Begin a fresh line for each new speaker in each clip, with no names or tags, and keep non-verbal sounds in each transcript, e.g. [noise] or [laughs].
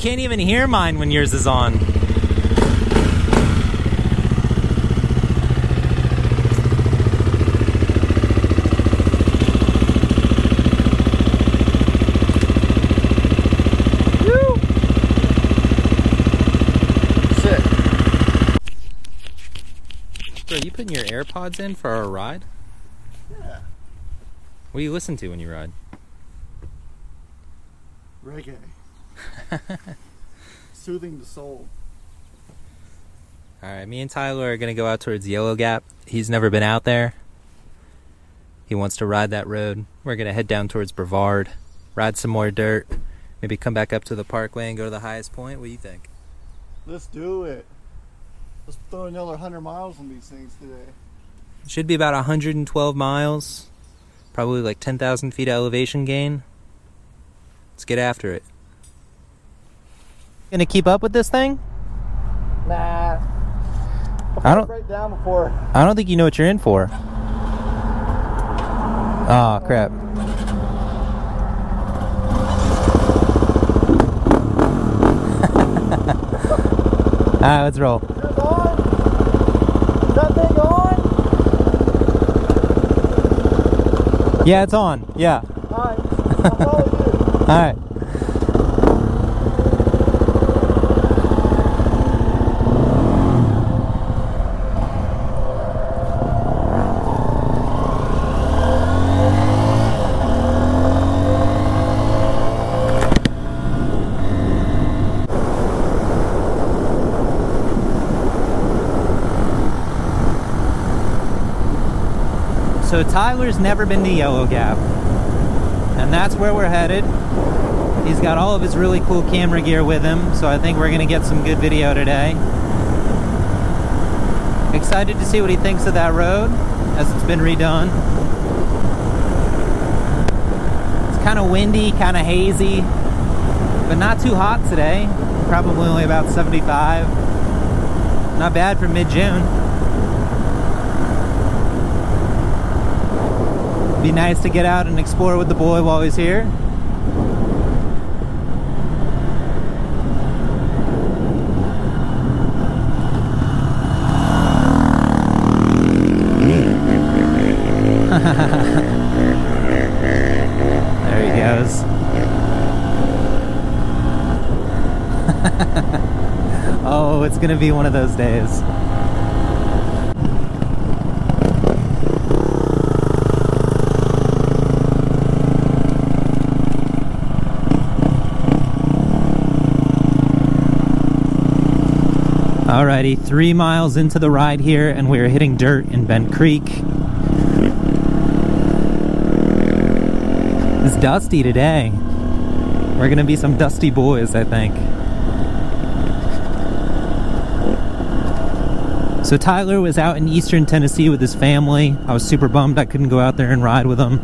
can't even hear mine when yours is on.
Sick.
Bro, you putting your AirPods in for our ride?
Yeah.
What do you listen to when you ride?
Reggae. [laughs] Soothing the soul.
All right, me and Tyler are gonna go out towards Yellow Gap. He's never been out there. He wants to ride that road. We're gonna head down towards Brevard, ride some more dirt, maybe come back up to the parkway and go to the highest point. What do you think?
Let's do it. Let's throw another 100 miles on these things today.
Should be about 112 miles, probably like 10,000 feet of elevation gain. Let's get after it. Gonna keep up with this thing?
Nah.
I don't.
Right down before.
I don't think you know what you're in for. Oh crap. Alright, [laughs] ah, let's roll.
Is that thing on?
Yeah, it's on. Yeah.
Alright. I'll follow you. [laughs]
So Tyler's never been to Yellow Gap. And that's where we're headed. He's got all of his really cool camera gear with him, so I think we're gonna get some good video today. Excited to see what he thinks of that road as it's been redone. It's kind of windy, kind of hazy, but not too hot today. Probably only about 75. Not bad for mid June. Be nice to get out and explore with the boy while he's here. [laughs] there he goes. [laughs] oh, it's gonna be one of those days. Alrighty, three miles into the ride here, and we're hitting dirt in Bent Creek. It's dusty today. We're gonna be some dusty boys, I think. So Tyler was out in eastern Tennessee with his family. I was super bummed I couldn't go out there and ride with him.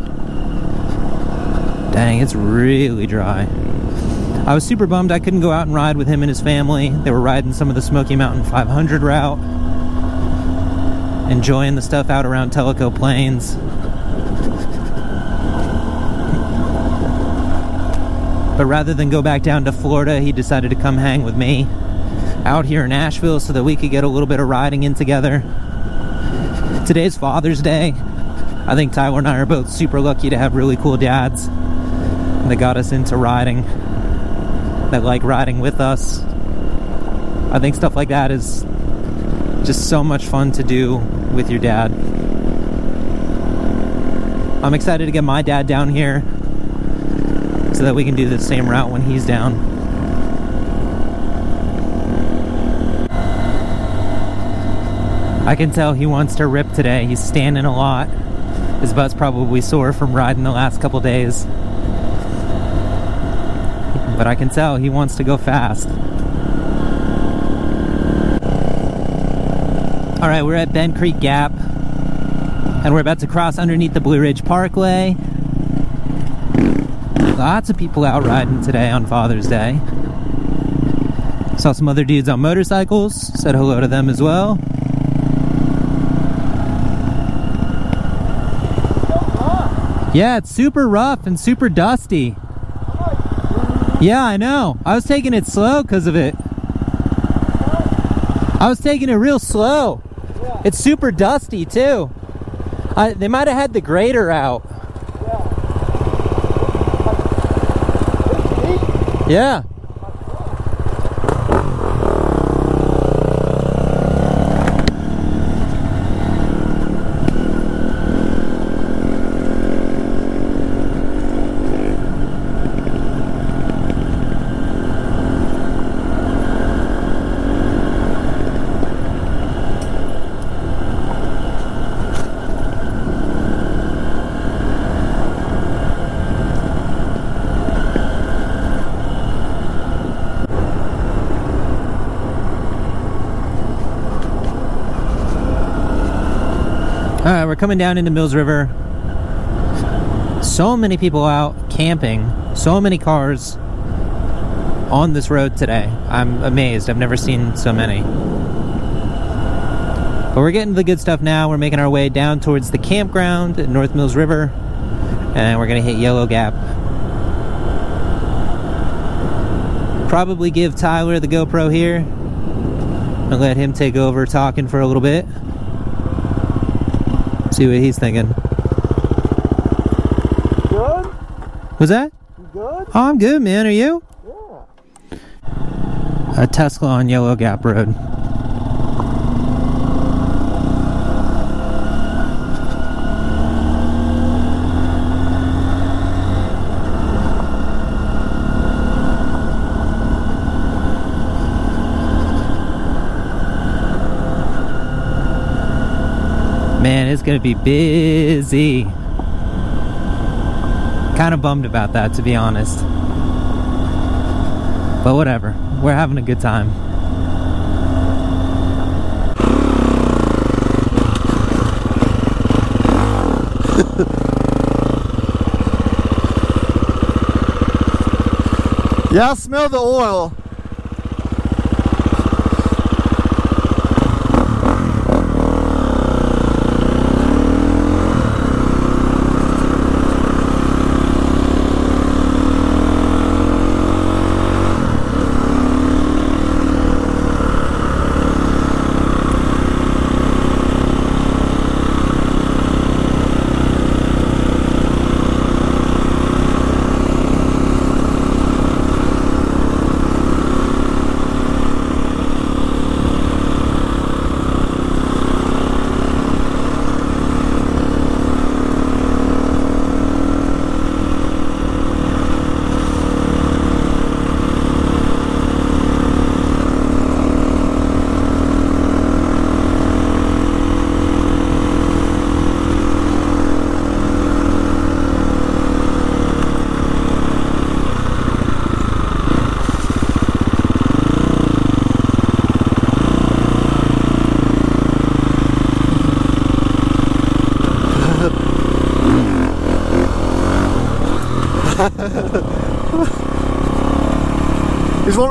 Dang, it's really dry. I was super bummed I couldn't go out and ride with him and his family. They were riding some of the Smoky Mountain 500 route, enjoying the stuff out around Tellico Plains. But rather than go back down to Florida, he decided to come hang with me out here in Asheville so that we could get a little bit of riding in together. Today's Father's Day. I think Tyler and I are both super lucky to have really cool dads that got us into riding that like riding with us. I think stuff like that is just so much fun to do with your dad. I'm excited to get my dad down here so that we can do the same route when he's down. I can tell he wants to rip today. He's standing a lot. His butt's probably sore from riding the last couple days but I can tell he wants to go fast. All right, we're at Bent Creek Gap, and we're about to cross underneath the Blue Ridge Parkway. Lots of people out riding today on Father's Day. Saw some other dudes on motorcycles, said hello to them as well. Yeah, it's super rough and super dusty. Yeah, I know. I was taking it slow because of it. I was taking it real slow.
Yeah.
It's super dusty too. I, they might have had the grader out. Yeah. All right, we're coming down into Mills River. So many people out camping, so many cars on this road today. I'm amazed. I've never seen so many. But we're getting to the good stuff now. We're making our way down towards the campground at North Mills River, and we're going to hit Yellow Gap. Probably give Tyler the GoPro here and let him take over talking for a little bit. See what he's thinking.
Good?
Was that?
You good?
Oh, I'm good, man. Are you?
Yeah.
A Tesla on Yellow Gap Road. Man, it's gonna be busy. Kind of bummed about that, to be honest. But whatever. We're having a good time. [laughs]
Yeah, I smell the oil.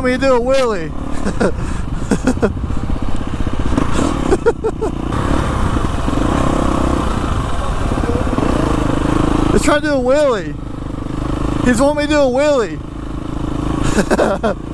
Me do a wheelie. Let's to do a wheelie. He's wanting me to do a wheelie. [laughs]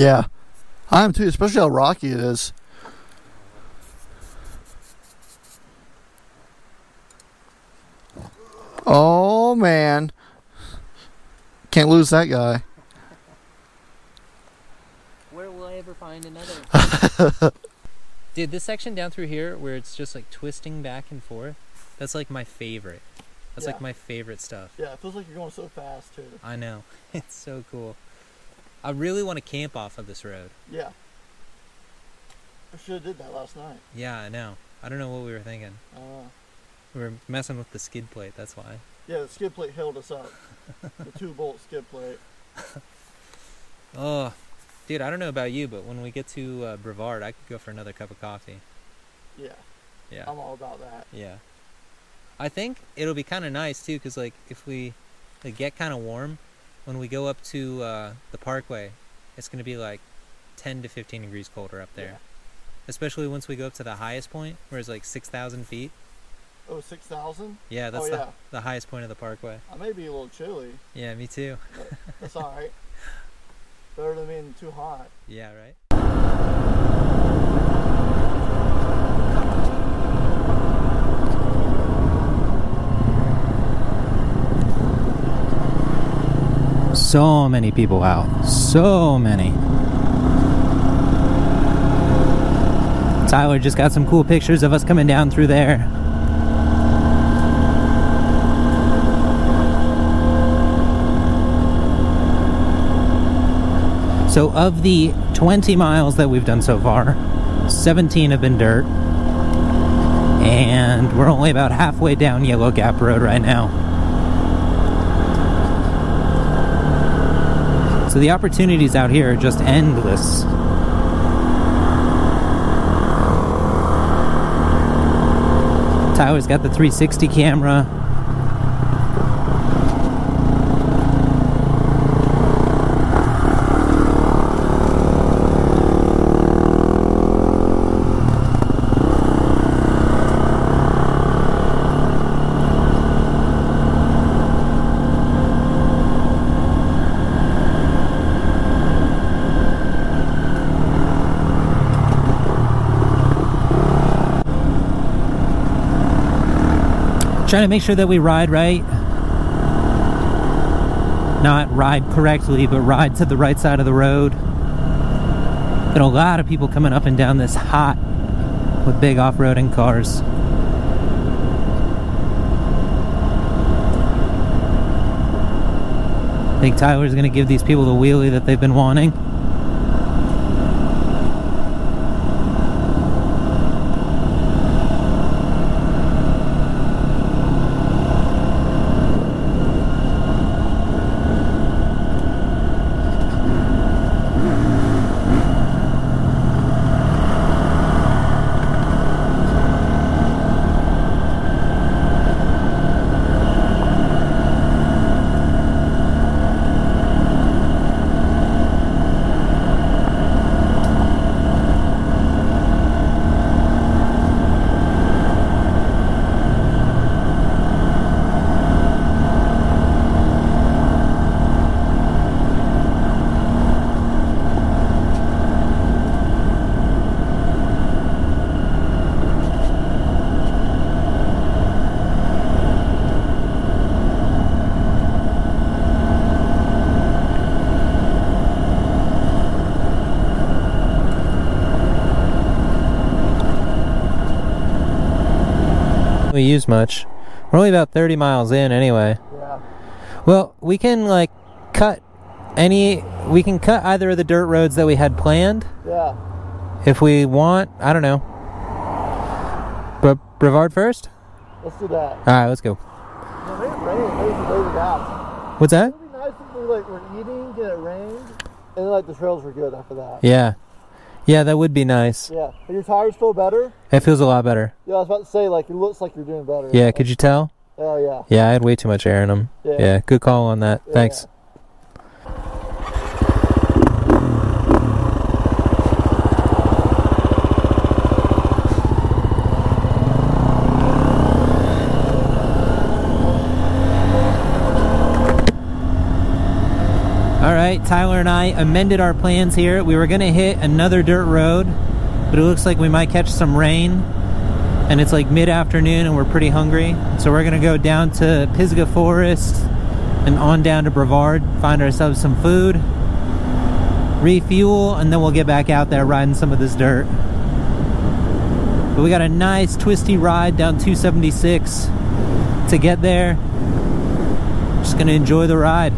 Yeah. I am too, especially how rocky it is. Oh man. Can't lose that guy.
Where will I ever find another? [laughs] Dude, this section down through here where it's just like twisting back and forth, that's like my favorite. That's
Yeah.
like my favorite stuff.
Yeah, it feels like you're going so fast too.
I know. [laughs] It's so cool. I really want to camp off of this road.
Yeah. I should have did that last night.
Yeah, I know. I don't know what we were thinking.
Uh,
We were messing with the skid plate, that's why.
yeah, the skid plate held us up. the two [laughs] bolt skid plate. [laughs]
Oh, dude, I don't know about you, but when we get to uh, Brevard, I could go for another cup of coffee.
Yeah,
Yeah.
I'm all about that.
Yeah. I think it'll be kind of nice too, cause like if we like, get kind of warm, when we go up to uh, the Parkway, it's gonna be like 10 to 15 degrees colder up there.
Yeah.
Especially once we go up to the highest point, where it's like 6,000 feet.
Oh, 6,000?
Yeah, that's
oh,
the,
yeah.
the highest point of the Parkway.
I may be a little chilly.
Yeah, me too.
That's [laughs] alright. Better than being too hot.
Yeah, right. So many people out. So many. Tyler just got some cool pictures of us coming down through there. So, of the 20 miles that we've done so far, 17 have been dirt. And we're only about halfway down Yellow Gap Road right now. So, the opportunities out here are just endless. Tyler's got the 360 camera. Trying to make sure that we ride right. Not ride correctly, but ride to the right side of the road. Got a lot of people coming up and down this hot with big off roading cars. I think Tyler's going to give these people the wheelie that they've been wanting. We use much. We're only about 30 miles in anyway.
Yeah.
Well, we can like cut any we can cut either of the dirt roads that we had planned
Yeah.
if we want. I don't know. But Brevard first?
Let's do that.
All right, let's go.
No, maybe it rained. Maybe we should wait out.
What's that?
It'd be nice if we like were eating and it rained, and like the trails were good after that.
Yeah. Yeah, that would be nice.
Yeah. Are your tires feel better?
It feels a lot better.
Yeah, I was about to say like it looks like you're doing better.
Yeah, could you tell?
Oh yeah.
Yeah, I had way too much air in them.
Yeah.
Yeah, good call on that.
Yeah.
Thanks. Right, Tyler and I amended our plans here. We were going to hit another dirt road, but it looks like we might catch some rain. And it's like mid afternoon and we're pretty hungry. So we're going to go down to Pisgah Forest and on down to Brevard, find ourselves some food, refuel, and then we'll get back out there riding some of this dirt. But we got a nice twisty ride down 276 to get there. Just going to enjoy the ride.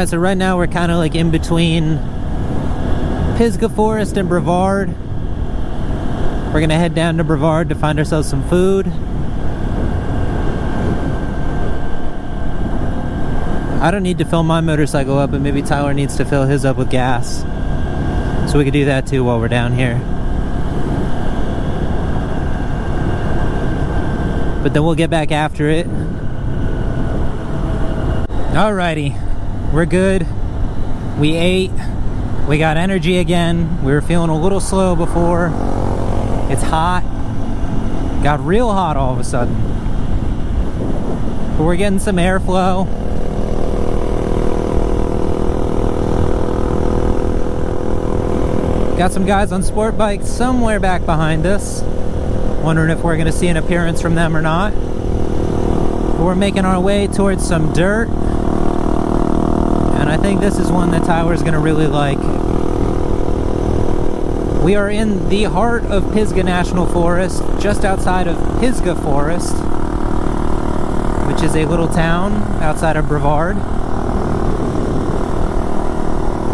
All right, so right now we're kind of like in between Pisgah Forest and Brevard. We're gonna head down to Brevard to find ourselves some food. I don't need to fill my motorcycle up, but maybe Tyler needs to fill his up with gas. So we could do that too while we're down here. But then we'll get back after it. Alrighty. We're good. We ate. We got energy again. We were feeling a little slow before. It's hot. Got real hot all of a sudden. But we're getting some airflow. Got some guys on sport bikes somewhere back behind us. Wondering if we're going to see an appearance from them or not. But we're making our way towards some dirt. Think this is one that Tyler's going to really like. We are in the heart of Pisgah National Forest, just outside of Pisgah Forest, which is a little town outside of Brevard.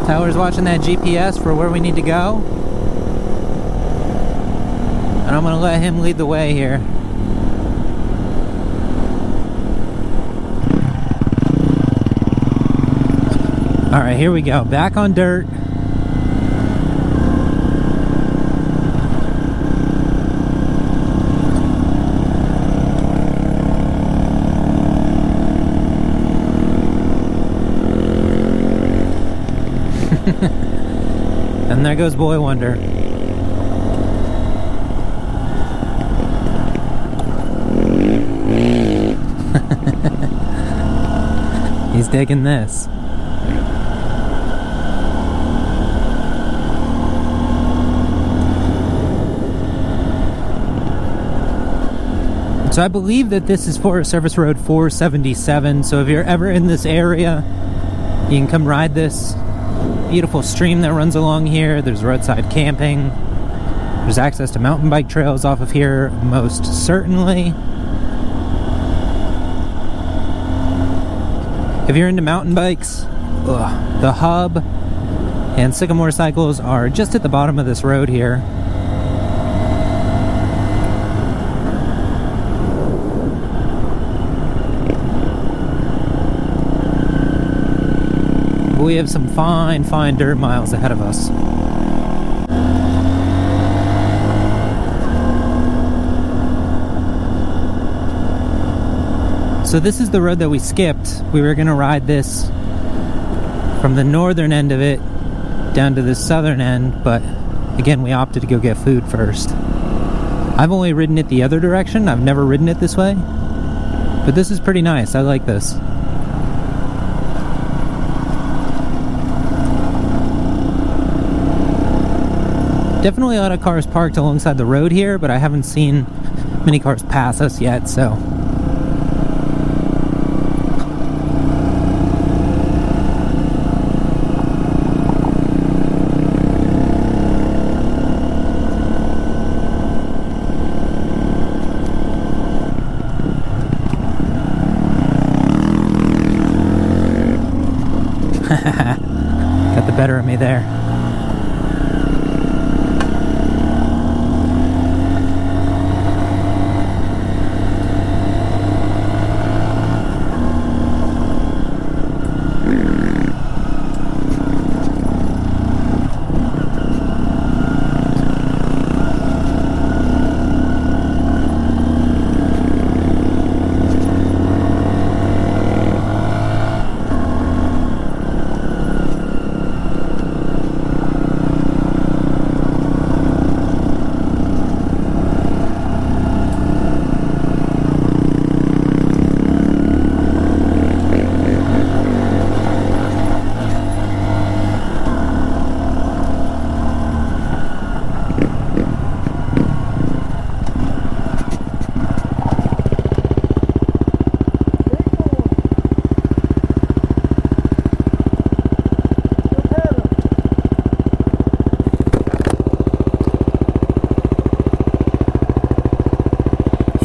Tyler's watching that GPS for where we need to go. And I'm going to let him lead the way here. All right, here we go. Back on dirt. [laughs] and there goes Boy Wonder. [laughs] He's digging this. So I believe that this is Forest Service Road 477. So if you're ever in this area, you can come ride this beautiful stream that runs along here. There's roadside camping. There's access to mountain bike trails off of here, most certainly. If you're into mountain bikes, ugh, the hub and Sycamore cycles are just at the bottom of this road here. We have some fine, fine dirt miles ahead of us. So this is the road that we skipped. We were going to ride this from the northern end of it down to the southern end, but again, we opted to go get food first. I've only ridden it the other direction. I've never ridden it this way. But this is pretty nice. I like this. Definitely a lot of cars parked alongside the road here, but I haven't seen many cars pass us yet, so got the better of me there.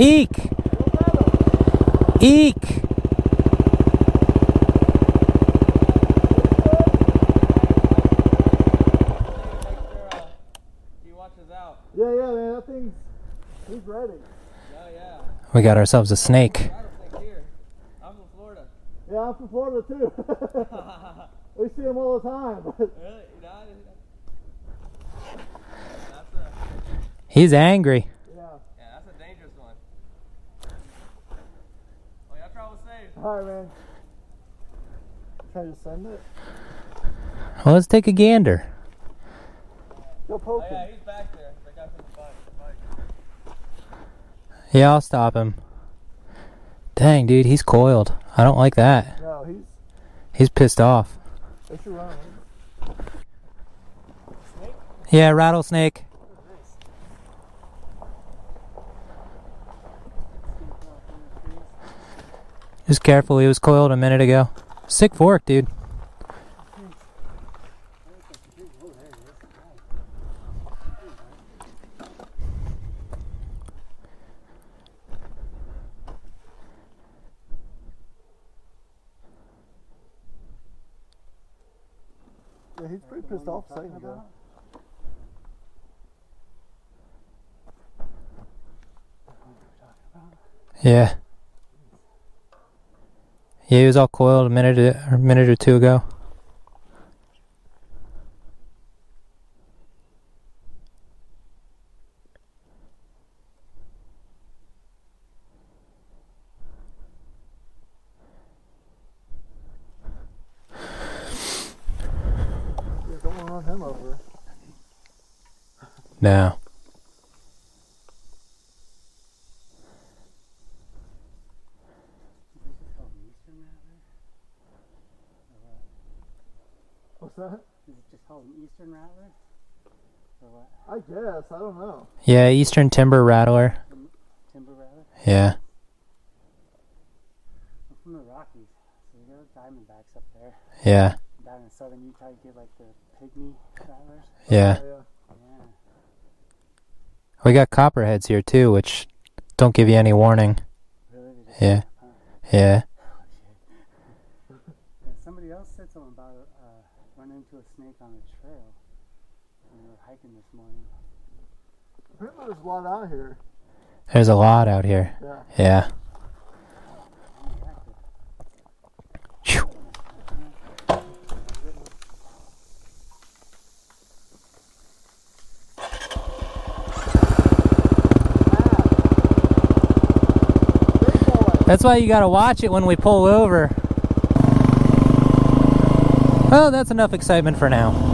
Eek! Eek!
He watches out.
Yeah, yeah, man. That thing's he's ready.
Yeah, yeah.
We got ourselves a snake.
I'm from Florida.
Yeah, I'm from Florida too. [laughs] we see them all the time.
Really? You know, that's a
He's angry.
yeah.
yeah, that's a dangerous one. Oh, y'all travel safe.
All right, man. Try to send it.
Well, let's take a gander.
Go
Oh yeah,
him.
he's back there. That guy from the bike. bike.
Yeah, I'll stop him. Dang, dude, he's coiled. I don't like that.
No, he's.
He's pissed off.
They should run.
Yeah, rattlesnake. Just careful, he was coiled a minute ago. Sick fork, dude.
Yeah, he's pretty pissed off a second ago.
Yeah. Was all coiled a minute or a minute or two ago.
Yeah, don't want to run him over.
No.
What's that?
Is it just called an Eastern Rattler? Or what?
I guess. I don't know.
Yeah, Eastern Timber Rattler.
Timber Rattler?
Yeah.
I'm from the Rockies. So you got Diamondbacks up there.
Yeah.
Down in southern Utah, you get like the pygmy rattlers.
Yeah.
Yeah.
Yeah.
We got copperheads here too, which don't give you any warning.
Really?
Yeah.
Huh.
Yeah.
There's a lot out here.
There's a lot out here.
Yeah.
yeah. That's why you gotta watch it when we pull over. Well, that's enough excitement for now.